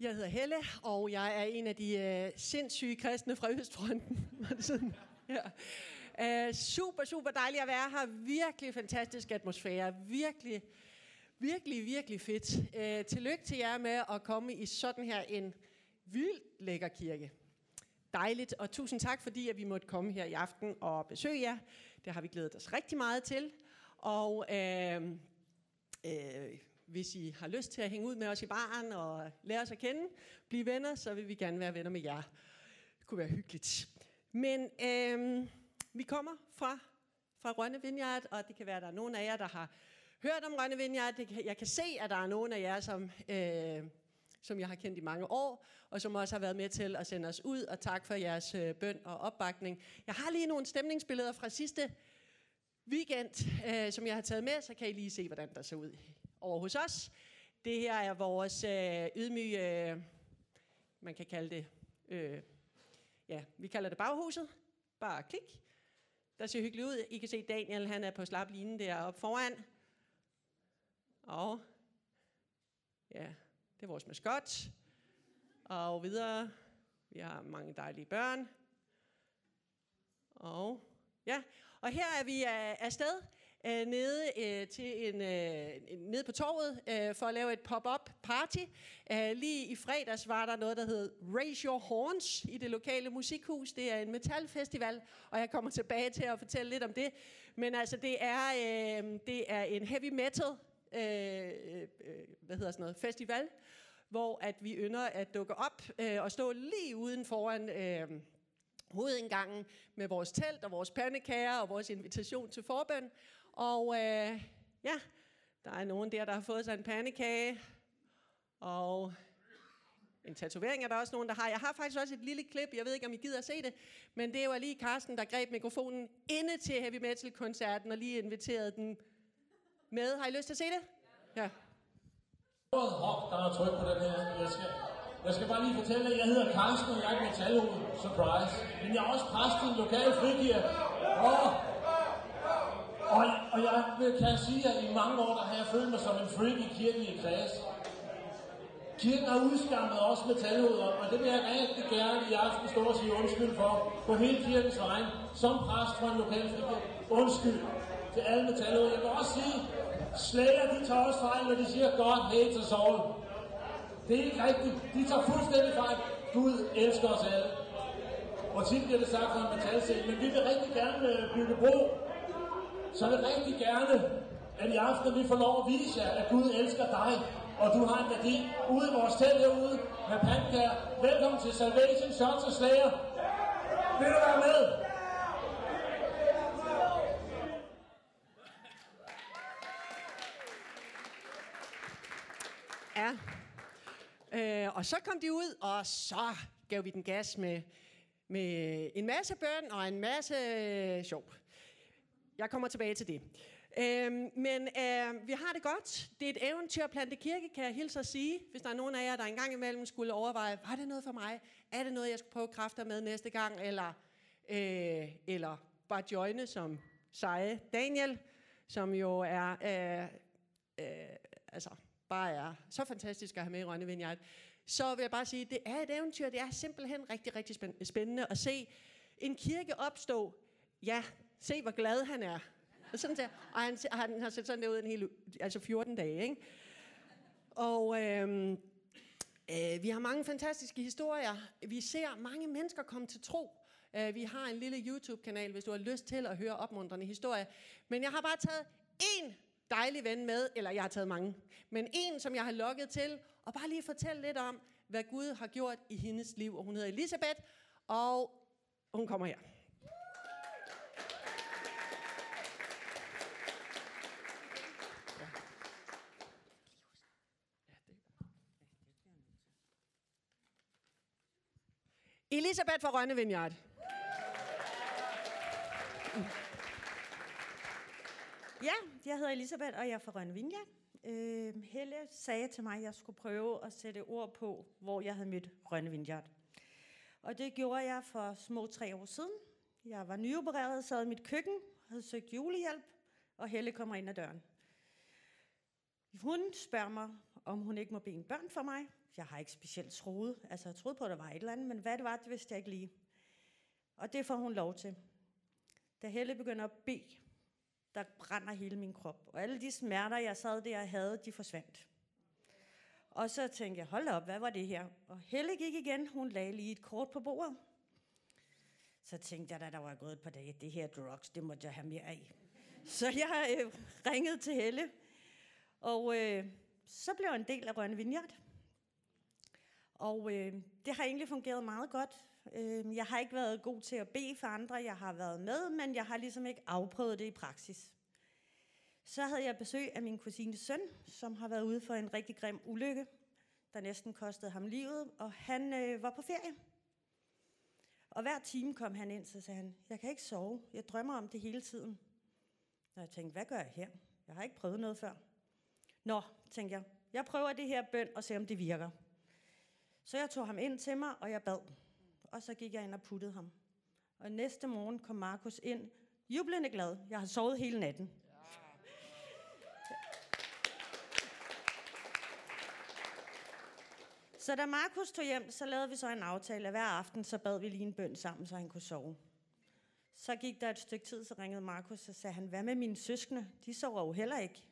Jeg hedder Helle, og jeg er en af de øh, sindssyge kristne fra Østfronten. Sådan? ja. øh, super, super dejligt at være her. Virkelig fantastisk atmosfære. Virkelig, virkelig, virkelig fedt. Øh, tillykke til jer med at komme i sådan her en vildt lækker kirke. Dejligt, og tusind tak, fordi at vi måtte komme her i aften og besøge jer. Det har vi glædet os rigtig meget til. Og øh, øh, hvis I har lyst til at hænge ud med os i baren og lære os at kende, blive venner, så vil vi gerne være venner med jer. Det kunne være hyggeligt. Men øh, vi kommer fra, fra Rønne Vineyard, og det kan være, at der er nogen af jer, der har hørt om Rønne Vineyard. Det kan, jeg kan se, at der er nogen af jer, som, øh, som jeg har kendt i mange år, og som også har været med til at sende os ud, og tak for jeres øh, bøn og opbakning. Jeg har lige nogle stemningsbilleder fra sidste weekend, øh, som jeg har taget med, så kan I lige se, hvordan der ser ud over hos os. Det her er vores øh, ydmyge, øh, man kan kalde det, øh, ja, vi kalder det baghuset. Bare klik. Der ser hyggeligt ud. I kan se Daniel, han er på slap line deroppe foran. Og ja, det er vores maskot. Og videre, vi har mange dejlige børn. Og ja, og her er vi øh, afsted øh, nede øh, til en, øh, nede på torvet øh, for at lave et pop-up party. Øh, lige i fredags var der noget, der hed Raise Your Horns i det lokale musikhus. Det er en metalfestival, og jeg kommer tilbage til at fortælle lidt om det. Men altså, det er, øh, det er en heavy metal øh, øh, hvad hedder sådan noget, festival, hvor at vi ynder at dukke op øh, og stå lige uden foran øh, hovedindgangen med vores telt og vores pandekager og vores invitation til forbøn. Og øh, ja, der er nogen der, der har fået sig en pandekage. Og en tatovering er der også nogen, der har. Jeg har faktisk også et lille klip, jeg ved ikke, om I gider at se det, men det var lige Carsten, der greb mikrofonen inde til Heavy Metal-koncerten og lige inviterede den med. Har I lyst til at se det? Ja. Hop, der er tryk på den her. Jeg skal, jeg skal bare lige fortælle, at jeg hedder Carsten, og jeg er metalhoved. Surprise. Men jeg er også præst i en lokal frikirke. Og og, og jeg kan sige, at i mange år der har jeg følt mig som en freak i kirkelige kreds. Kirken har udskammet os med talhoveder, og det vil jeg rigtig gerne i aften stå og sige undskyld for, på hele kirkens vejen, som præst for en lokal frikirke. Undskyld til alle med talhoveder. Jeg vil også sige, slæger de tager også fejl, når de siger, God hates us all. Det er ikke rigtigt. De tager fuldstændig fejl. Gud elsker os alle. Og tit bliver det sagt fra en metalscene, men vi vil rigtig gerne øh, bygge bro så er rigtig gerne, at i aften vi får lov at vise jer, at Gud elsker dig, og du har en værdi ude i vores telt herude med pandekager. Velkommen til Salvation Shots og Slayer. Vil du være med? Ja. Øh, og så kom de ud, og så gav vi den gas med, med en masse børn og en masse øh, sjov. Jeg kommer tilbage til det. Øhm, men øh, vi har det godt. Det er et eventyr at plante kirke, kan jeg hilse at sige. Hvis der er nogen af jer, der engang imellem skulle overveje, var det noget for mig? Er det noget, jeg skal prøve kræfter med næste gang? Eller, øh, eller bare joine som seje Daniel, som jo er, øh, øh, altså, bare er så fantastisk at have med i Rønne Vineyard. Så vil jeg bare sige, det er et eventyr. Det er simpelthen rigtig, rigtig spændende at se en kirke opstå. Ja, Se, hvor glad han er. Og, sådan der. og han, han har set sådan der ud en hel, altså 14 dage. Ikke? Og øhm, øh, vi har mange fantastiske historier. Vi ser mange mennesker komme til tro. Øh, vi har en lille YouTube-kanal, hvis du har lyst til at høre opmuntrende historier. Men jeg har bare taget én dejlig ven med, eller jeg har taget mange, men en, som jeg har lukket til, og bare lige fortælle lidt om, hvad Gud har gjort i hendes liv. Og hun hedder Elisabeth, og hun kommer her. Elisabeth fra Rønne Vineyard. Ja, jeg hedder Elisabeth, og jeg er fra Rønne Vineyard. Øh, Helle sagde til mig, at jeg skulle prøve at sætte ord på, hvor jeg havde mødt Rønne Vineyard. Og det gjorde jeg for små tre år siden. Jeg var nyopereret, sad i mit køkken, havde søgt julehjælp, og Helle kommer ind ad døren. Hun spørger mig, om hun ikke må bede en børn for mig. Jeg har ikke specielt troet. Altså, jeg troede på, at der var et eller andet, men hvad det var, det vidste jeg ikke lige. Og det får hun lov til. Da Helle begynder at bede, der brænder hele min krop. Og alle de smerter, jeg sad der og havde, de forsvandt. Og så tænkte jeg, hold op, hvad var det her? Og Helle gik igen, hun lagde lige et kort på bordet. Så tænkte jeg, da der var gået et par dage, det her drugs, det måtte jeg have mere af. Så jeg øh, ringede til Helle, og øh, så blev jeg en del af Rønne Vineyard. Og øh, det har egentlig fungeret meget godt. Øh, jeg har ikke været god til at bede for andre, jeg har været med, men jeg har ligesom ikke afprøvet det i praksis. Så havde jeg besøg af min kusines søn, som har været ude for en rigtig grim ulykke, der næsten kostede ham livet, og han øh, var på ferie. Og hver time kom han ind, så sagde han, jeg kan ikke sove, jeg drømmer om det hele tiden. Og jeg tænkte, hvad gør jeg her? Jeg har ikke prøvet noget før. Nå, tænkte jeg, jeg prøver det her bøn og ser, om det virker. Så jeg tog ham ind til mig, og jeg bad. Og så gik jeg ind og puttede ham. Og næste morgen kom Markus ind, jublende glad. Jeg har sovet hele natten. Så da Markus tog hjem, så lavede vi så en aftale, at hver aften så bad vi lige en bøn sammen, så han kunne sove. Så gik der et stykke tid, så ringede Markus og sagde han, hvad med mine søskende? De sover jo heller ikke.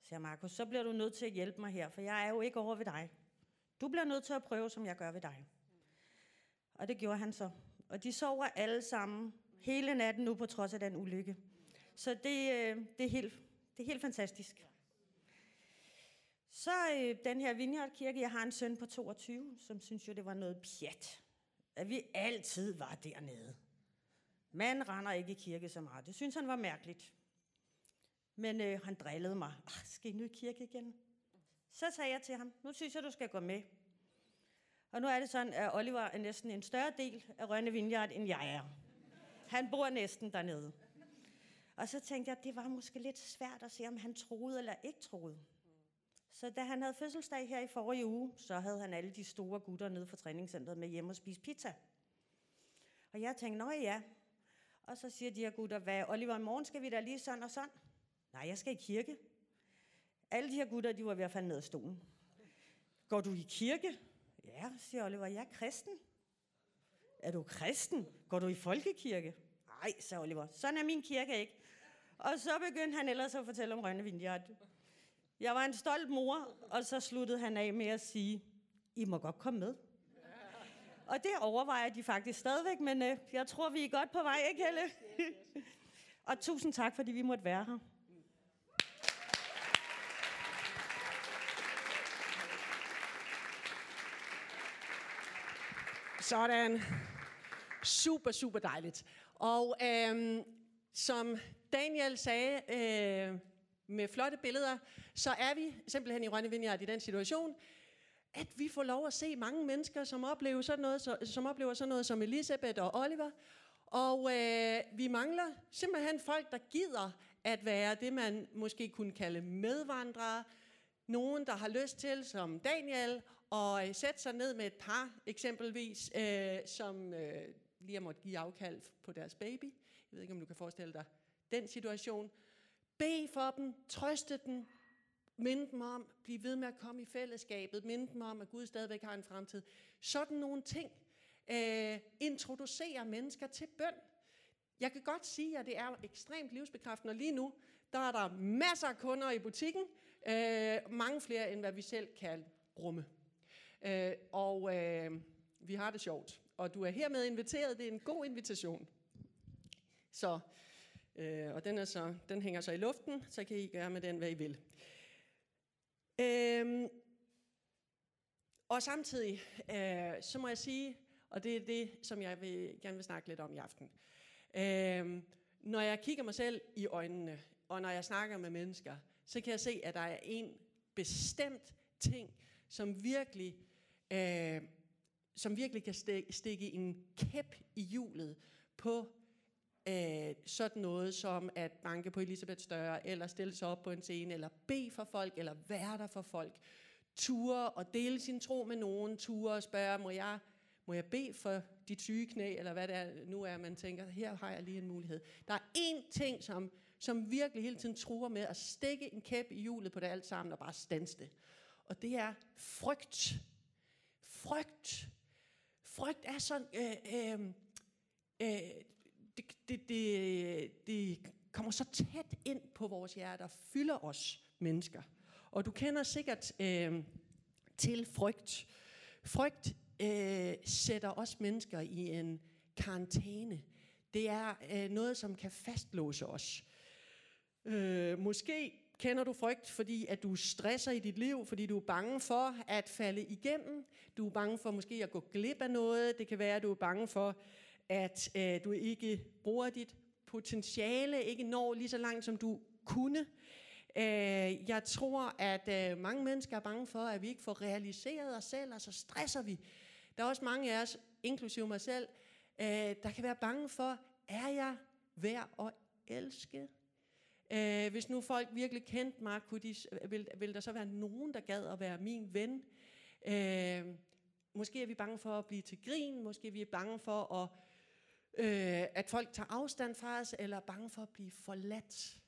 Så sagde Markus, så bliver du nødt til at hjælpe mig her, for jeg er jo ikke over ved dig. Du bliver nødt til at prøve, som jeg gør ved dig. Og det gjorde han så. Og de sover alle sammen hele natten nu på trods af den ulykke. Så det, øh, det, er, helt, det er helt fantastisk. Så øh, den her Vineyard-kirke, jeg har en søn på 22, som synes jo, det var noget pjat. At vi altid var dernede. Man render ikke i kirke så meget. Det synes han var mærkeligt. Men øh, han drillede mig. Ah, skal I nu i kirke igen? Så sagde jeg til ham, nu synes jeg, du skal gå med. Og nu er det sådan, at Oliver er næsten en større del af Rønne Vineyard, end jeg er. Han bor næsten dernede. Og så tænkte jeg, at det var måske lidt svært at se, om han troede eller ikke troede. Så da han havde fødselsdag her i forrige uge, så havde han alle de store gutter nede fra træningscenteret med hjem og spise pizza. Og jeg tænkte, nå ja. Og så siger de her gutter, hvad Oliver, i morgen skal vi da lige sådan og sådan. Nej, jeg skal i kirke. Alle de her gutter, de var i hvert fald ned af stolen. Går du i kirke? Ja, siger Oliver, jeg er kristen. Er du kristen? Går du i folkekirke? Nej, sagde Oliver, sådan er min kirke ikke. Og så begyndte han ellers at fortælle om Rønne Vineyard. Jeg var en stolt mor, og så sluttede han af med at sige, I må godt komme med. Og det overvejer de faktisk stadigvæk, men øh, jeg tror, vi er godt på vej, ikke Helle? og tusind tak, fordi vi måtte være her. Sådan. Super, super dejligt. Og øhm, som Daniel sagde øh, med flotte billeder, så er vi simpelthen i Rønne Vineyard i den situation, at vi får lov at se mange mennesker, som oplever sådan noget, så, som, oplever sådan noget som Elisabeth og Oliver. Og øh, vi mangler simpelthen folk, der gider at være det, man måske kunne kalde medvandrere. Nogen, der har lyst til, som Daniel, at øh, sætte sig ned med et par, eksempelvis, øh, som øh, lige har måttet give afkald på deres baby. Jeg ved ikke, om du kan forestille dig den situation. Be for dem, trøste dem, minde dem om, blive ved med at komme i fællesskabet, minde dem om, at Gud stadigvæk har en fremtid. Sådan nogle ting. Øh, introducerer mennesker til bøn. Jeg kan godt sige, at det er ekstremt livsbekræftende, og lige nu, der er der masser af kunder i butikken, øh, mange flere, end hvad vi selv kan rumme. Øh, og øh, vi har det sjovt, og du er hermed inviteret, det er en god invitation. Så, øh, og den, er så, den hænger så i luften, så kan I gøre med den, hvad I vil. Øh, og samtidig, øh, så må jeg sige, og det er det, som jeg vil, gerne vil snakke lidt om i aften. Øh, når jeg kigger mig selv i øjnene, og når jeg snakker med mennesker, så kan jeg se, at der er en bestemt ting, som virkelig øh, som virkelig kan stikke, en kæp i hjulet på øh, sådan noget som at banke på Elisabeths døre, eller stille sig op på en scene, eller bede for folk, eller være der for folk. Ture og dele sin tro med nogen, ture og spørge, må jeg, må jeg bede for dit syge knæ, eller hvad det er, nu er, man tænker, her har jeg lige en mulighed. Der er én ting, som, som virkelig hele tiden truer med at stikke en kæp i hjulet på det alt sammen, og bare stanse det. Og det er frygt. Frygt. Frygt er sådan, øh, øh, øh, det, det, det, det kommer så tæt ind på vores hjerter, fylder os mennesker. Og du kender sikkert øh, til frygt. Frygt øh, sætter os mennesker i en karantæne. Det er øh, noget, som kan fastlåse os. Øh, måske kender du frygt, fordi at du stresser i dit liv, fordi du er bange for at falde igennem. Du er bange for måske at gå glip af noget. Det kan være, at du er bange for, at øh, du ikke bruger dit potentiale, ikke når lige så langt, som du kunne. Øh, jeg tror, at øh, mange mennesker er bange for, at vi ikke får realiseret os selv, og så stresser vi. Der er også mange af os, inklusive mig selv, øh, der kan være bange for, er jeg værd at elske? Øh, hvis nu folk virkelig kendte mig, kunne de, vil, vil der så være nogen, der gad at være min ven? Øh, måske er vi bange for at blive til grin, måske er vi bange for, at, øh, at folk tager afstand fra os, eller bange for at blive forladt.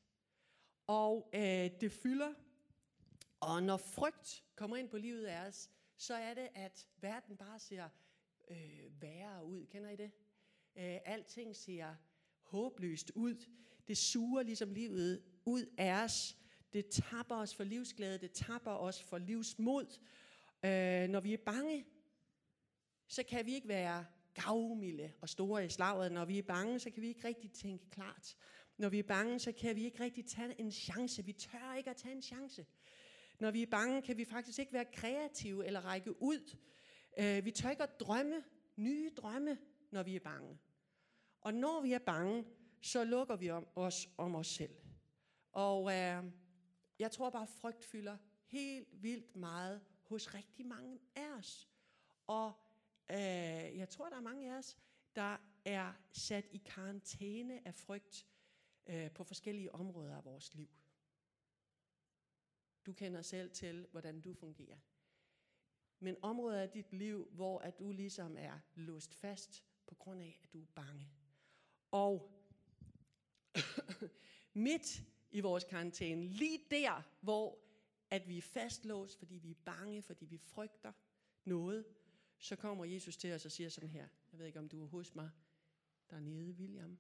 Og øh, det fylder. Og når frygt kommer ind på livet af os, så er det, at verden bare ser øh, værre ud. Kender I det? Øh, alting ser håbløst ud. Det suger ligesom livet ud af os. Det tapper os for livsglæde. Det tapper os for livsmod. Øh, når vi er bange, så kan vi ikke være gavmilde og store i slaget. Når vi er bange, så kan vi ikke rigtig tænke klart. Når vi er bange, så kan vi ikke rigtig tage en chance. Vi tør ikke at tage en chance. Når vi er bange, kan vi faktisk ikke være kreative eller række ud. Øh, vi tør ikke at drømme nye drømme, når vi er bange. Og når vi er bange, så lukker vi om os om os selv. Og øh, jeg tror bare, at frygt fylder helt vildt meget hos rigtig mange af os. Og øh, jeg tror, der er mange af os, der er sat i karantæne af frygt øh, på forskellige områder af vores liv. Du kender selv til, hvordan du fungerer. Men områder af dit liv, hvor at du ligesom er låst fast på grund af, at du er bange. Og midt i vores karantæne, lige der, hvor at vi er fastlåst, fordi vi er bange, fordi vi frygter noget, så kommer Jesus til os og siger sådan her. Jeg ved ikke, om du er hos mig dernede, William.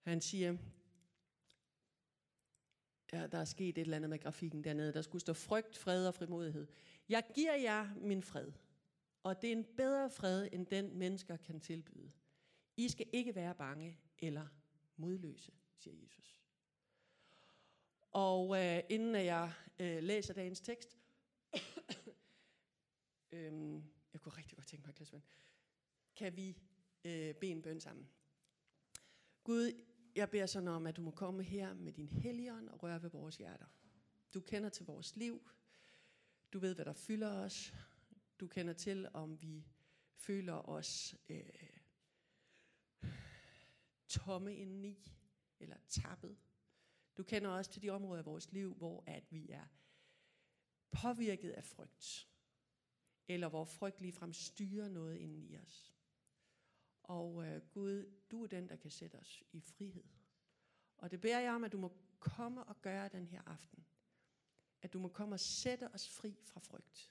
Han siger, ja, der er sket et eller andet med grafikken dernede. Der skulle stå frygt, fred og frimodighed. Jeg giver jer min fred, og det er en bedre fred, end den mennesker kan tilbyde. I skal ikke være bange eller modløse, siger Jesus. Og øh, inden jeg øh, læser dagens tekst, øhm, jeg kunne rigtig godt tænke mig at kan vi øh, bede en bøn sammen. Gud, jeg beder sådan om, at du må komme her med din helligånd og røre ved vores hjerter. Du kender til vores liv. Du ved, hvad der fylder os. Du kender til, om vi føler os øh, tomme indeni, eller tappet. Du kender også til de områder af vores liv, hvor at vi er påvirket af frygt, eller hvor frygt ligefrem styrer noget inden i os. Og øh, Gud, du er den, der kan sætte os i frihed. Og det beder jeg om, at du må komme og gøre den her aften. At du må komme og sætte os fri fra frygt.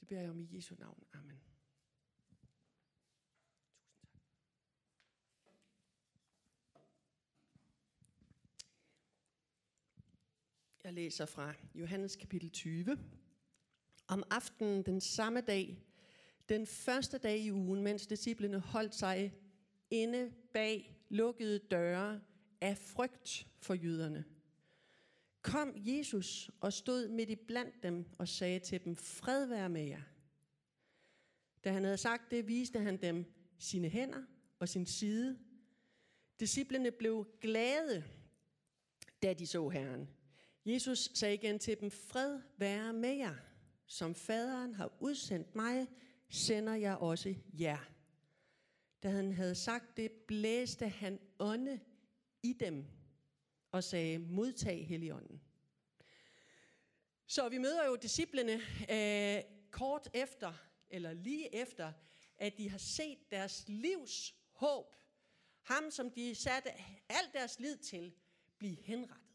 Det beder jeg om i Jesu navn. Amen. Jeg læser fra Johannes kapitel 20. Om aftenen den samme dag, den første dag i ugen, mens disciplene holdt sig inde bag lukkede døre af frygt for jøderne, kom Jesus og stod midt i blandt dem og sagde til dem, fred være med jer. Da han havde sagt det, viste han dem sine hænder og sin side. Disciplene blev glade, da de så Herren. Jesus sagde igen til dem, fred være med jer. Som faderen har udsendt mig, sender jeg også jer. Da han havde sagt det, blæste han ånde i dem og sagde, modtag Helligånden. Så vi møder jo disciplene øh, kort efter, eller lige efter, at de har set deres livs håb, ham som de satte alt deres lid til, blive henrettet.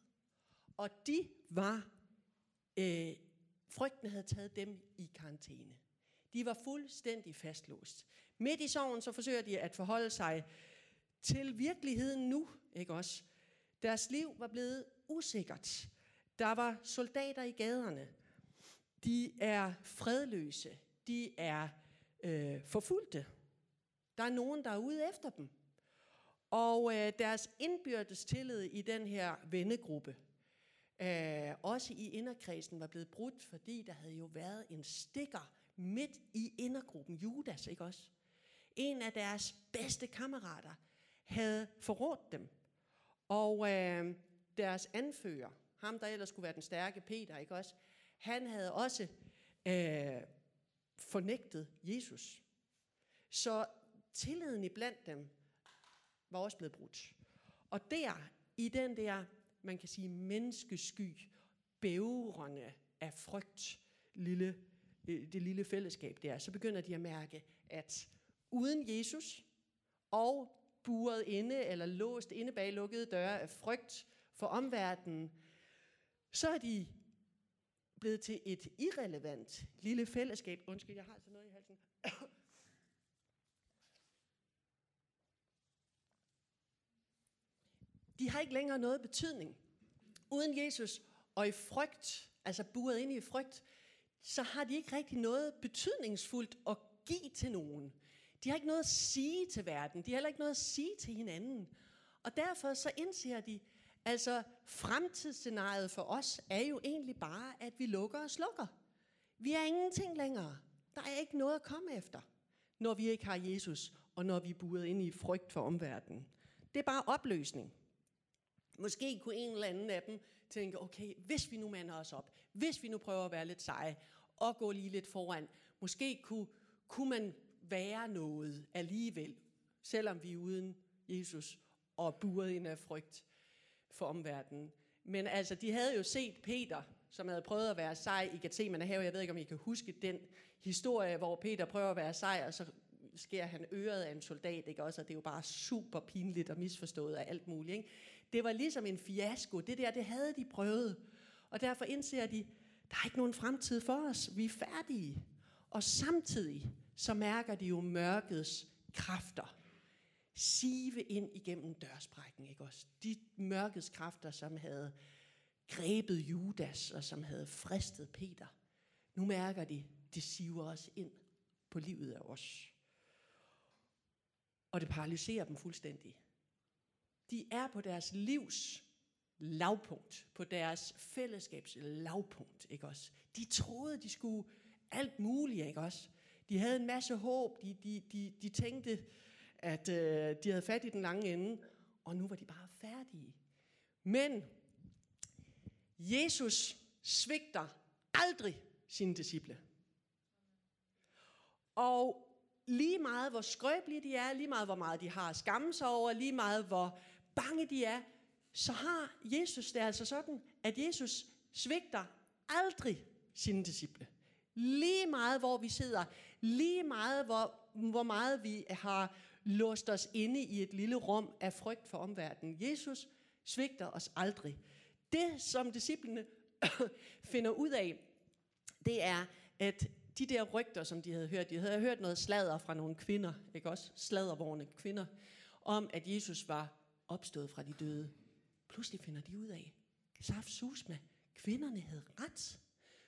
Og de var, øh, frygten havde taget dem i karantæne. De var fuldstændig fastlåst. Midt i sorgen så forsøger de at forholde sig til virkeligheden nu, ikke også? Deres liv var blevet usikkert. Der var soldater i gaderne. De er fredløse. De er øh, forfulgte. Der er nogen, der er ude efter dem. Og øh, deres indbyrdes tillid i den her vennegruppe, øh, også i inderkredsen, var blevet brudt, fordi der havde jo været en stikker midt i indergruppen, Judas, ikke også? En af deres bedste kammerater havde forrådt dem. Og øh, deres anfører, ham der ellers skulle være den stærke Peter, ikke også? Han havde også øh, fornægtet Jesus. Så tilliden i blandt dem var også blevet brudt. Og der, i den der, man kan sige, menneskesky, bævrende af frygt, lille, øh, det lille fællesskab der, så begynder de at mærke, at uden Jesus og buret inde eller låst inde bag lukkede døre af frygt for omverdenen, så er de blevet til et irrelevant lille fællesskab. Undskyld, jeg har altså noget i halsen. De har ikke længere noget betydning. Uden Jesus og i frygt, altså buret ind i frygt, så har de ikke rigtig noget betydningsfuldt at give til nogen. De har ikke noget at sige til verden. De har heller ikke noget at sige til hinanden. Og derfor så indser de, altså fremtidsscenariet for os er jo egentlig bare, at vi lukker og slukker. Vi er ingenting længere. Der er ikke noget at komme efter, når vi ikke har Jesus, og når vi er buret ind i frygt for omverdenen. Det er bare opløsning. Måske kunne en eller anden af dem tænke, okay, hvis vi nu mander os op, hvis vi nu prøver at være lidt seje, og gå lige lidt foran, måske kunne, kunne man være noget alligevel, selvom vi er uden Jesus og buret ind af frygt for omverdenen. Men altså, de havde jo set Peter, som havde prøvet at være sej i Gethsemane have. Jeg ved ikke, om I kan huske den historie, hvor Peter prøver at være sej, og så sker han øret af en soldat, ikke også? Og det er jo bare super pinligt og misforstået af alt muligt, ikke? Det var ligesom en fiasko. Det der, det havde de prøvet. Og derfor indser de, der er ikke nogen fremtid for os. Vi er færdige. Og samtidig så mærker de jo mørkets kræfter sive ind igennem dørsprækken, ikke også? De mørkets kræfter, som havde grebet Judas og som havde fristet Peter. Nu mærker de, det siver os ind på livet af os. Og det paralyserer dem fuldstændig. De er på deres livs lavpunkt, på deres fællesskabs lavpunkt, ikke også? De troede, de skulle alt muligt, ikke også? De havde en masse håb, de, de, de, de tænkte, at øh, de havde fat i den lange ende, og nu var de bare færdige. Men Jesus svigter aldrig sine disciple. Og lige meget hvor skrøbelige de er, lige meget hvor meget de har skamme sig over, lige meget hvor bange de er, så har Jesus det altså sådan, at Jesus svigter aldrig sine disciple. Lige meget hvor vi sidder, lige meget hvor, hvor meget vi har låst os inde i et lille rum af frygt for omverdenen. Jesus svigter os aldrig. Det, som disciplene finder ud af, det er, at de der rygter, som de havde hørt, de havde hørt noget sladder fra nogle kvinder, ikke også? Sladdervorne kvinder, om at Jesus var opstået fra de døde. Pludselig finder de ud af, saft sus med, kvinderne havde ret.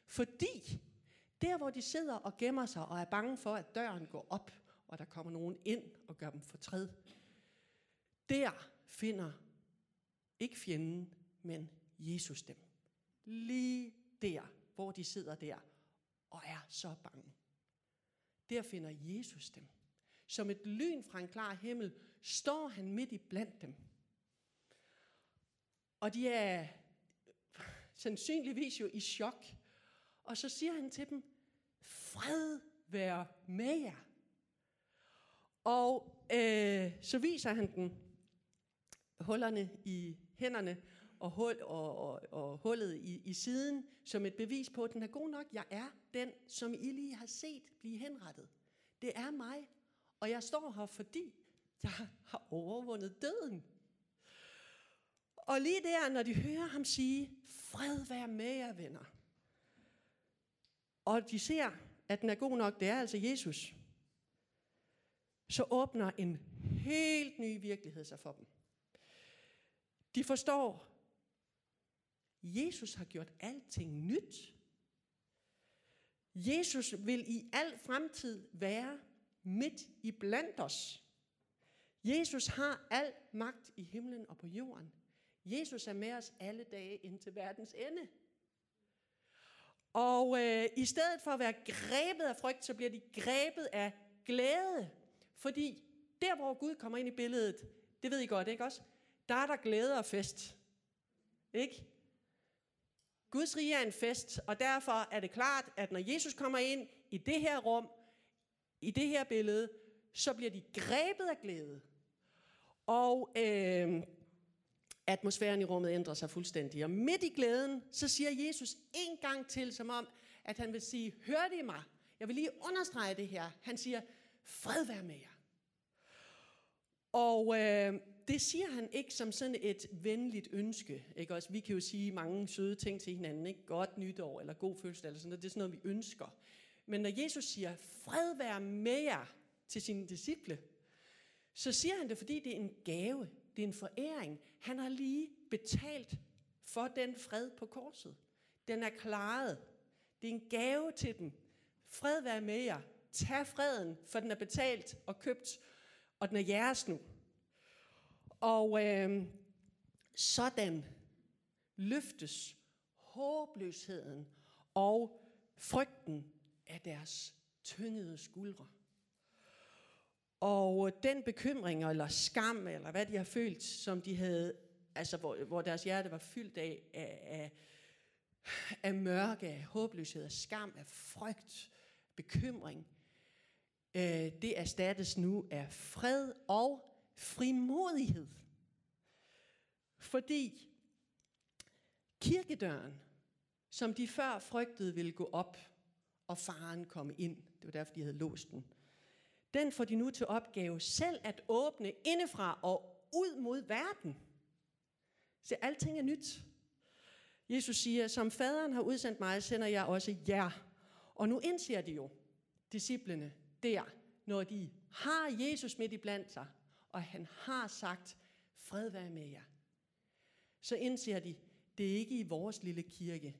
Fordi der, hvor de sidder og gemmer sig og er bange for, at døren går op, og der kommer nogen ind og gør dem fortræd, der finder ikke fjenden, men Jesus dem. Lige der, hvor de sidder der og er så bange. Der finder Jesus dem. Som et lyn fra en klar himmel står han midt i blandt dem. Og de er, sandsynligvis jo i chok. Og så siger han til dem, fred være med jer. Og øh, så viser han den hullerne i hænderne og, hul, og, og, og hullet i, i siden som et bevis på, at den er god nok. Jeg er den, som I lige har set blive henrettet. Det er mig. Og jeg står her, fordi jeg har overvundet døden. Og lige der, når de hører ham sige, fred være med jer, venner. Og de ser, at den er god nok, det er altså Jesus. Så åbner en helt ny virkelighed sig for dem. De forstår, Jesus har gjort alting nyt. Jesus vil i al fremtid være midt i blandt os. Jesus har al magt i himlen og på jorden. Jesus er med os alle dage indtil verdens ende. Og øh, i stedet for at være grebet af frygt, så bliver de grebet af glæde. Fordi der, hvor Gud kommer ind i billedet, det ved I godt, ikke også? Der er der glæde og fest. Ikke? Guds rige er en fest, og derfor er det klart, at når Jesus kommer ind i det her rum, i det her billede, så bliver de grebet af glæde. Og øh, atmosfæren i rummet ændrer sig fuldstændig. Og midt i glæden, så siger Jesus en gang til, som om, at han vil sige, hør det mig. Jeg vil lige understrege det her. Han siger, fred være med jer. Og øh, det siger han ikke som sådan et venligt ønske. Ikke? Også, vi kan jo sige mange søde ting til hinanden. Ikke? Godt nytår eller god fødselsdag. Eller sådan noget. Det er sådan noget, vi ønsker. Men når Jesus siger, fred være med jer til sine disciple, så siger han det, fordi det er en gave. Det er en foræring. Han har lige betalt for den fred på korset. Den er klaret. Det er en gave til den. Fred være med jer. Tag freden, for den er betalt og købt, og den er jeres nu. Og øh, sådan løftes håbløsheden og frygten af deres tyngede skuldre. Og øh, den bekymring eller skam, eller hvad de har følt, som de havde, altså hvor, hvor deres hjerte var fyldt af, af, af, af mørke, af håbløshed, af skam, af frygt, bekymring, øh, det erstattes nu af fred og frimodighed. Fordi kirkedøren, som de før frygtede ville gå op, og faren komme ind, det var derfor, de havde låst den, den får de nu til opgave selv at åbne indefra og ud mod verden. Så alting er nyt. Jesus siger, som faderen har udsendt mig, sender jeg også jer. Og nu indser de jo, disciplene, der, når de har Jesus midt i blandt sig, og han har sagt, fred være med jer. Så indser de, det er ikke i vores lille kirke,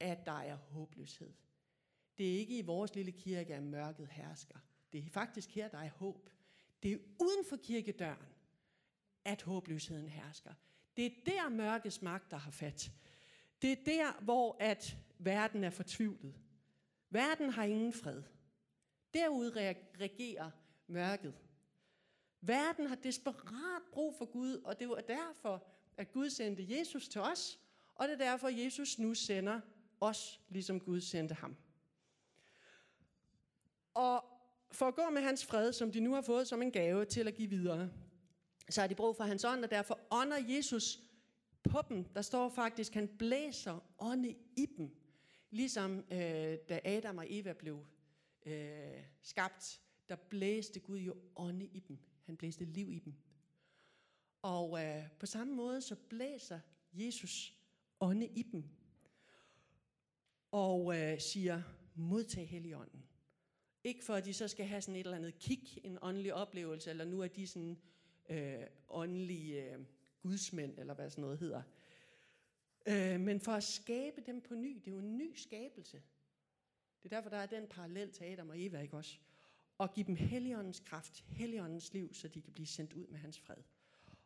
at der er håbløshed. Det er ikke i vores lille kirke, at mørket hersker. Det er faktisk her, der er håb. Det er uden for kirkedøren, at håbløsheden hersker. Det er der, mørkets magter har fat. Det er der, hvor at verden er fortvivlet. Verden har ingen fred. Derude regerer mørket. Verden har desperat brug for Gud, og det var derfor, at Gud sendte Jesus til os, og det er derfor, Jesus nu sender os, ligesom Gud sendte ham. Og for at gå med hans fred, som de nu har fået som en gave til at give videre, så har de brug for hans ånd, og derfor ånder Jesus på dem. Der står faktisk, han blæser ånde i dem. Ligesom øh, da Adam og Eva blev øh, skabt, der blæste Gud jo ånde i dem. Han blæste liv i dem. Og øh, på samme måde så blæser Jesus ånde i dem. Og øh, siger, modtag Helligånden. Ikke for, at de så skal have sådan et eller andet kick, en åndelig oplevelse, eller nu er de sådan øh, åndelige øh, gudsmænd, eller hvad sådan noget hedder. Øh, men for at skabe dem på ny. Det er jo en ny skabelse. Det er derfor, der er den parallel til Adam og Eva, ikke også? Og give dem Helligåndens kraft, Helligåndens liv, så de kan blive sendt ud med hans fred.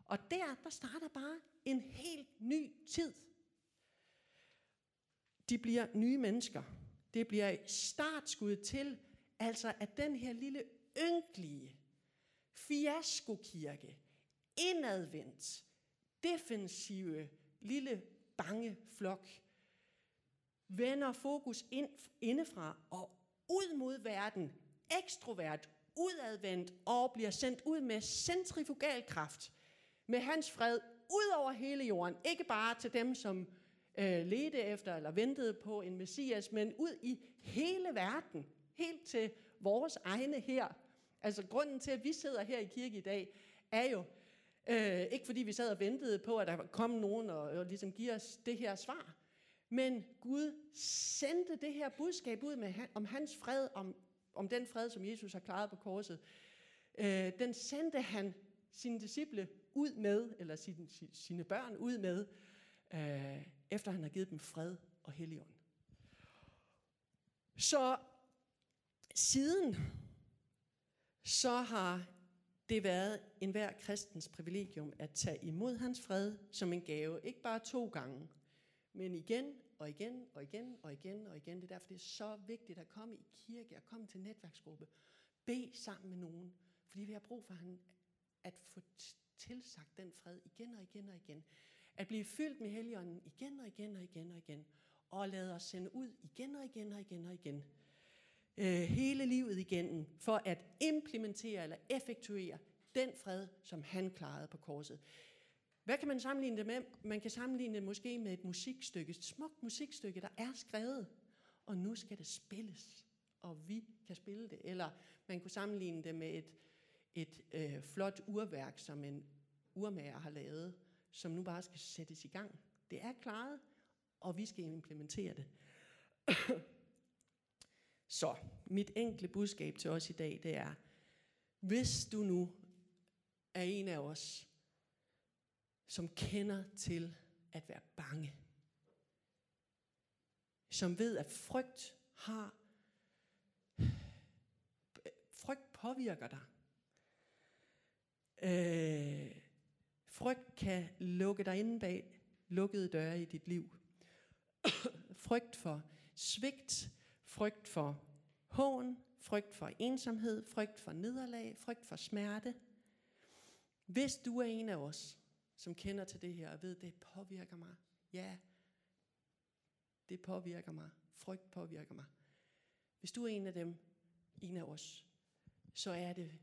Og der, der starter bare en helt ny tid. De bliver nye mennesker. Det bliver startskud til, Altså at den her lille ynkelige fiaskokirke, indadvendt, defensive, lille bange flok, vender fokus ind, indefra og ud mod verden, ekstrovert, udadvendt og bliver sendt ud med centrifugal kraft, med hans fred ud over hele jorden. Ikke bare til dem, som øh, ledte efter eller ventede på en messias, men ud i hele verden, helt til vores egne her. Altså grunden til, at vi sidder her i kirke i dag, er jo øh, ikke fordi vi sad og ventede på, at der kom nogen og, og ligesom give os det her svar, men Gud sendte det her budskab ud med, om hans fred, om, om den fred, som Jesus har klaret på korset. Øh, den sendte han sine disciple ud med, eller sine, sine børn ud med, øh, efter han har givet dem fred og helligånd. Så siden, så har det været enhver kristens privilegium at tage imod hans fred som en gave. Ikke bare to gange, men igen og igen og igen og igen og igen. Det er derfor, det er så vigtigt at komme i kirke og komme til netværksgruppe. Be sammen med nogen, fordi vi har brug for han, at få tilsagt den fred igen og igen og igen. At blive fyldt med Helligånden igen og igen og igen og igen. Og lade os sende ud igen og igen og igen og igen. Øh, hele livet igen, for at implementere eller effektuere den fred, som han klarede på korset. Hvad kan man sammenligne det med? Man kan sammenligne det måske med et musikstykke, et smukt musikstykke, der er skrevet, og nu skal det spilles, og vi kan spille det. Eller man kunne sammenligne det med et, et øh, flot urværk, som en urmager har lavet, som nu bare skal sættes i gang. Det er klaret, og vi skal implementere det. Så mit enkle budskab til os i dag, det er, hvis du nu er en af os, som kender til at være bange, som ved, at frygt har frygt påvirker dig. Øh, frygt kan lukke dig inde bag lukkede døre i dit liv. frygt for svigt, frygt for hån, frygt for ensomhed, frygt for nederlag, frygt for smerte. Hvis du er en af os, som kender til det her og ved, det påvirker mig, ja, det påvirker mig, frygt påvirker mig. Hvis du er en af dem, en af os, så er det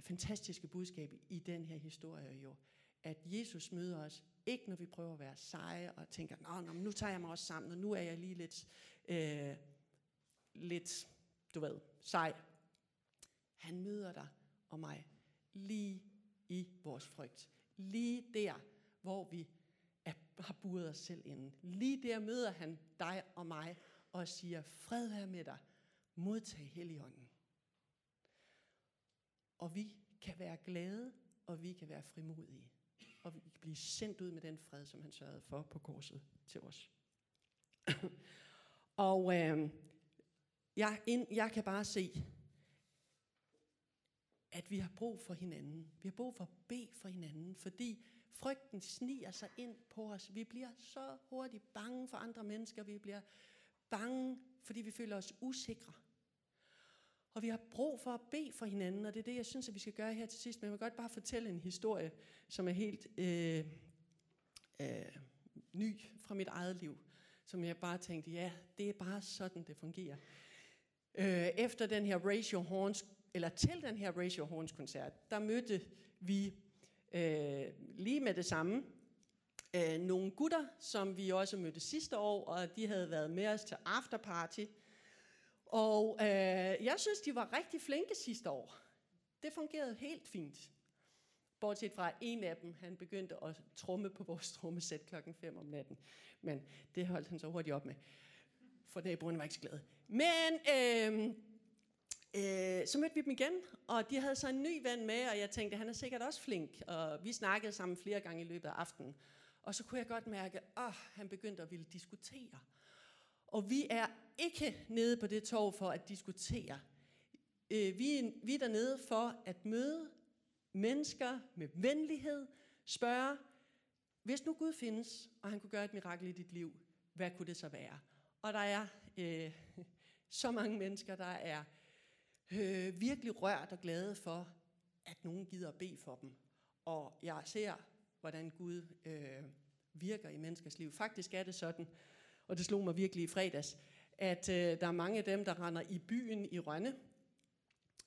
fantastiske budskab i den her historie jo, at Jesus møder os, ikke når vi prøver at være seje og tænker, nå, nå nu tager jeg mig også sammen, og nu er jeg lige lidt, øh, lidt, du ved, sej. Han møder dig og mig lige i vores frygt. Lige der, hvor vi er, har buret os selv inden. Lige der møder han dig og mig og siger, fred være med dig, modtag Helligånden. Og vi kan være glade, og vi kan være frimodige. Og vi kan blive sendt ud med den fred, som han sørgede for på korset til os. og øh, jeg, ind, jeg kan bare se, at vi har brug for hinanden. Vi har brug for at bede for hinanden, fordi frygten sniger sig ind på os. Vi bliver så hurtigt bange for andre mennesker. Vi bliver bange, fordi vi føler os usikre. Og vi har brug for at bede for hinanden, og det er det, jeg synes, at vi skal gøre her til sidst. Men jeg vil godt bare fortælle en historie, som er helt øh, øh, ny fra mit eget liv. Som jeg bare tænkte, ja, det er bare sådan, det fungerer. Øh, efter den her Ratio Horns, eller til den her Ratio Horns koncert, der mødte vi øh, lige med det samme øh, nogle gutter, som vi også mødte sidste år, og de havde været med os til afterparty. Og øh, jeg synes, de var rigtig flinke sidste år. Det fungerede helt fint. Bortset fra en af dem, han begyndte at tromme på vores trommesæt klokken 5 om natten. Men det holdt han så hurtigt op med. For naboerne var ikke så glade. Men øh, øh, så mødte vi dem igen, og de havde så en ny ven med, og jeg tænkte, han er sikkert også flink. Og vi snakkede sammen flere gange i løbet af aftenen. Og så kunne jeg godt mærke, at oh, han begyndte at ville diskutere. Og vi er ikke nede på det tog for at diskutere. Øh, vi, er, vi er dernede for at møde mennesker med venlighed, spørge, hvis nu Gud findes, og han kunne gøre et mirakel i dit liv, hvad kunne det så være? Og der er øh, så mange mennesker, der er øh, virkelig rørt og glade for, at nogen gider at bede for dem. Og jeg ser, hvordan Gud øh, virker i menneskers liv. Faktisk er det sådan, og det slog mig virkelig i fredags, at øh, der er mange af dem, der render i byen i Rønne.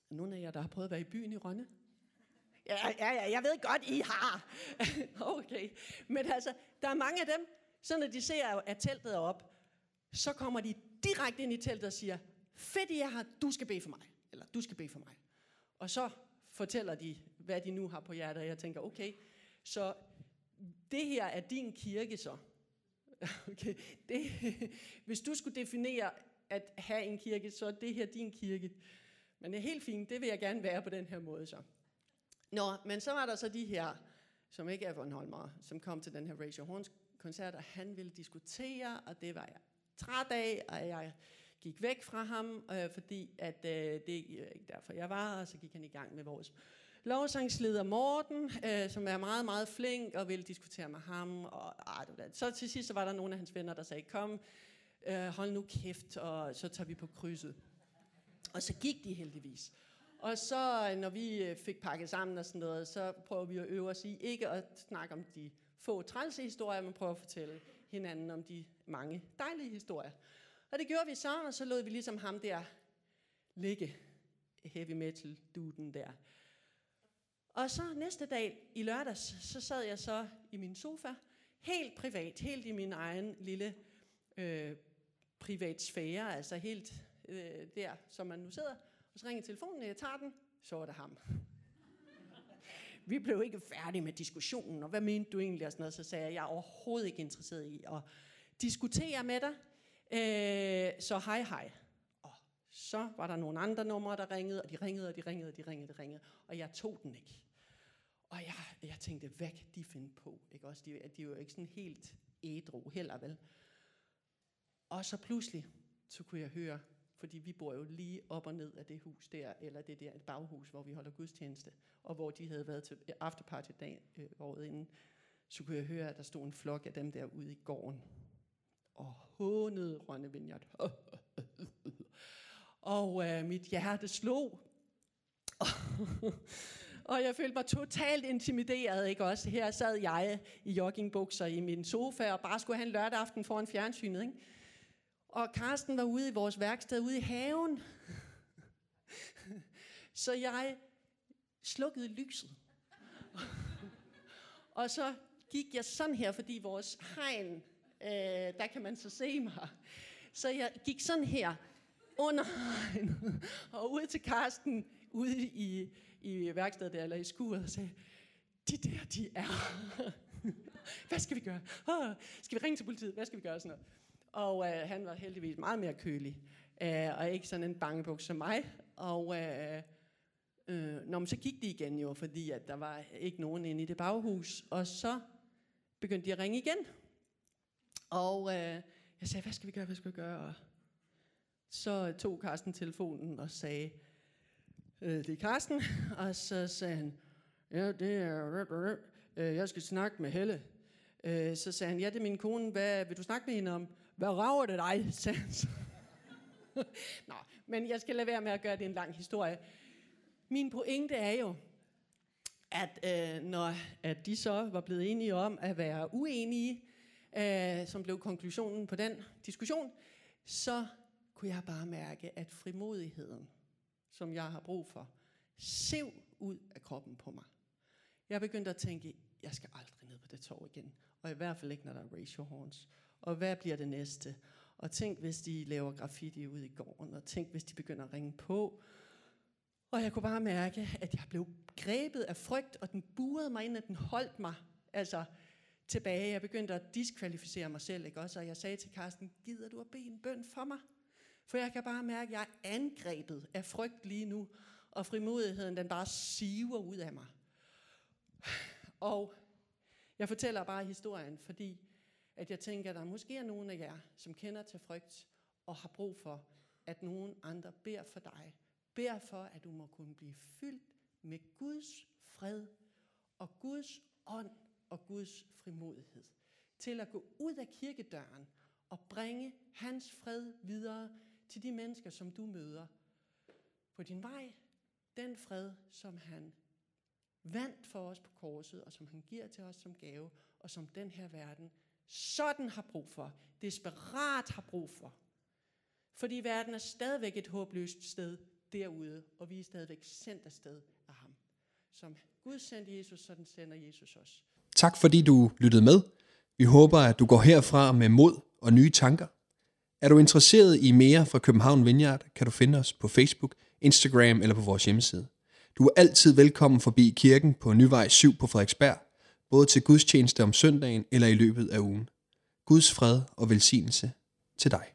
Nogle af jer, der har prøvet at være i byen i Rønne? Ja, ja, ja, jeg ved godt, I har. okay. Men altså, der er mange af dem, så når de ser, at teltet er op, så kommer de direkte ind i teltet og siger, fedt I er her, du skal bede for mig. Eller du skal bede for mig. Og så fortæller de, hvad de nu har på hjertet, og jeg tænker, okay, så det her er din kirke så. Okay, det, hvis du skulle definere at have en kirke, så er det her din kirke. Men det er helt fint, det vil jeg gerne være på den her måde så. Nå, men så var der så de her, som ikke er Bornholmer, som kom til den her Racial Horns koncert, og han ville diskutere, og det var jeg træt af, og jeg gik væk fra ham, øh, fordi at, øh, det er ikke øh, derfor, jeg var, og så gik han i gang med vores lovsangsleder Morten, øh, som er meget, meget flink og ville diskutere med ham. Og, ah, det så til sidst så var der nogle af hans venner, der sagde, kom, øh, hold nu kæft, og så tager vi på krydset. Og så gik de heldigvis. Og så, øh, når vi øh, fik pakket sammen og sådan noget, så prøver vi at øve os i ikke at snakke om de få trælse historier, men prøver at fortælle hinanden om de mange dejlige historier. Og det gjorde vi så, og så lod vi ligesom ham der ligge, heavy metal duden der. Og så næste dag i lørdags, så sad jeg så i min sofa, helt privat, helt i min egen lille øh, privat sfære, altså helt øh, der, som man nu sidder. Og så ringer telefonen, og jeg tager den, så var det ham. Vi blev ikke færdige med diskussionen, og hvad mente du egentlig? Og sådan noget. Så sagde jeg, jeg er overhovedet ikke interesseret i at diskutere med dig. Øh, så hej hej. Og så var der nogle andre numre, der ringede, og de ringede, og de ringede, og de ringede, og de ringede. Og jeg tog den ikke. Og jeg, jeg tænkte, hvad kan de finde på? Ikke? Også, de, de er jo ikke sådan helt ædru heller, vel? Og så pludselig, så kunne jeg høre, fordi vi bor jo lige op og ned af det hus der, eller det der et baghus, hvor vi holder gudstjeneste, og hvor de havde været til afterparty dag, øh, året inden, så kunne jeg høre, at der stod en flok af dem der ude i gården, og hånede Rønne Vineyard. og øh, mit hjerte slog. og jeg følte mig totalt intimideret, ikke også? Her sad jeg i joggingbukser i min sofa, og bare skulle have en lørdag aften foran fjernsynet, ikke? Og Karsten var ude i vores værksted, ude i haven. Så jeg slukkede lyset. og så gik jeg sådan her, fordi vores hegn, øh, der kan man så se mig. Så jeg gik sådan her under hegnet og ud til Karsten ude i, i værkstedet der, eller i skuret, og sagde, de der, de er. Hvad skal vi gøre? Oh, skal vi ringe til politiet? Hvad skal vi gøre? Sådan noget. Og øh, han var heldigvis meget mere kølig, øh, og ikke sådan en bangebuk som mig. Og øh, øh, når man så gik de igen jo, fordi at der var ikke nogen inde i det baghus. Og så begyndte de at ringe igen. Og øh, jeg sagde, hvad skal vi gøre, hvad skal vi gøre? Og så tog Karsten telefonen og sagde, øh, det er Karsten. Og så sagde han, ja, det er, øh, jeg skal snakke med Helle. Øh, så sagde han, ja, det er min kone, hvad vil du snakke med hende om? Hvad rager det dig, sagde han så. Nå, men jeg skal lade være med at gøre det en lang historie. Min pointe er jo, at øh, når at de så var blevet enige om at være uenige, øh, som blev konklusionen på den diskussion, så kunne jeg bare mærke, at frimodigheden, som jeg har brug for, sev ud af kroppen på mig. Jeg begyndte at tænke, jeg skal aldrig ned på det tog igen. Og i hvert fald ikke, når der er ratio horns. Og hvad bliver det næste? Og tænk, hvis de laver graffiti ude i gården, og tænk, hvis de begynder at ringe på. Og jeg kunne bare mærke, at jeg blev grebet af frygt, og den burede mig ind, at den holdt mig altså, tilbage. Jeg begyndte at diskvalificere mig selv, ikke også? Og jeg sagde til Karsten, gider du at bede en bøn for mig? For jeg kan bare mærke, at jeg er angrebet af frygt lige nu, og frimodigheden, den bare siver ud af mig. Og jeg fortæller bare historien, fordi at jeg tænker, at der måske er nogen af jer, som kender til frygt, og har brug for, at nogen andre beder for dig. Beder for, at du må kunne blive fyldt med Guds fred og Guds ånd og Guds frimodighed. Til at gå ud af kirkedøren og bringe hans fred videre til de mennesker, som du møder på din vej. Den fred, som han vandt for os på korset, og som han giver til os som gave, og som den her verden sådan har brug for, desperat har brug for. Fordi verden er stadigvæk et håbløst sted derude, og vi er stadigvæk sendt afsted af ham. Som Gud sendte Jesus, sådan sender Jesus os. Tak fordi du lyttede med. Vi håber, at du går herfra med mod og nye tanker. Er du interesseret i mere fra København Vineyard, kan du finde os på Facebook, Instagram eller på vores hjemmeside. Du er altid velkommen forbi kirken på Nyvej 7 på Frederiksberg, både til gudstjeneste om søndagen eller i løbet af ugen. Guds fred og velsignelse til dig.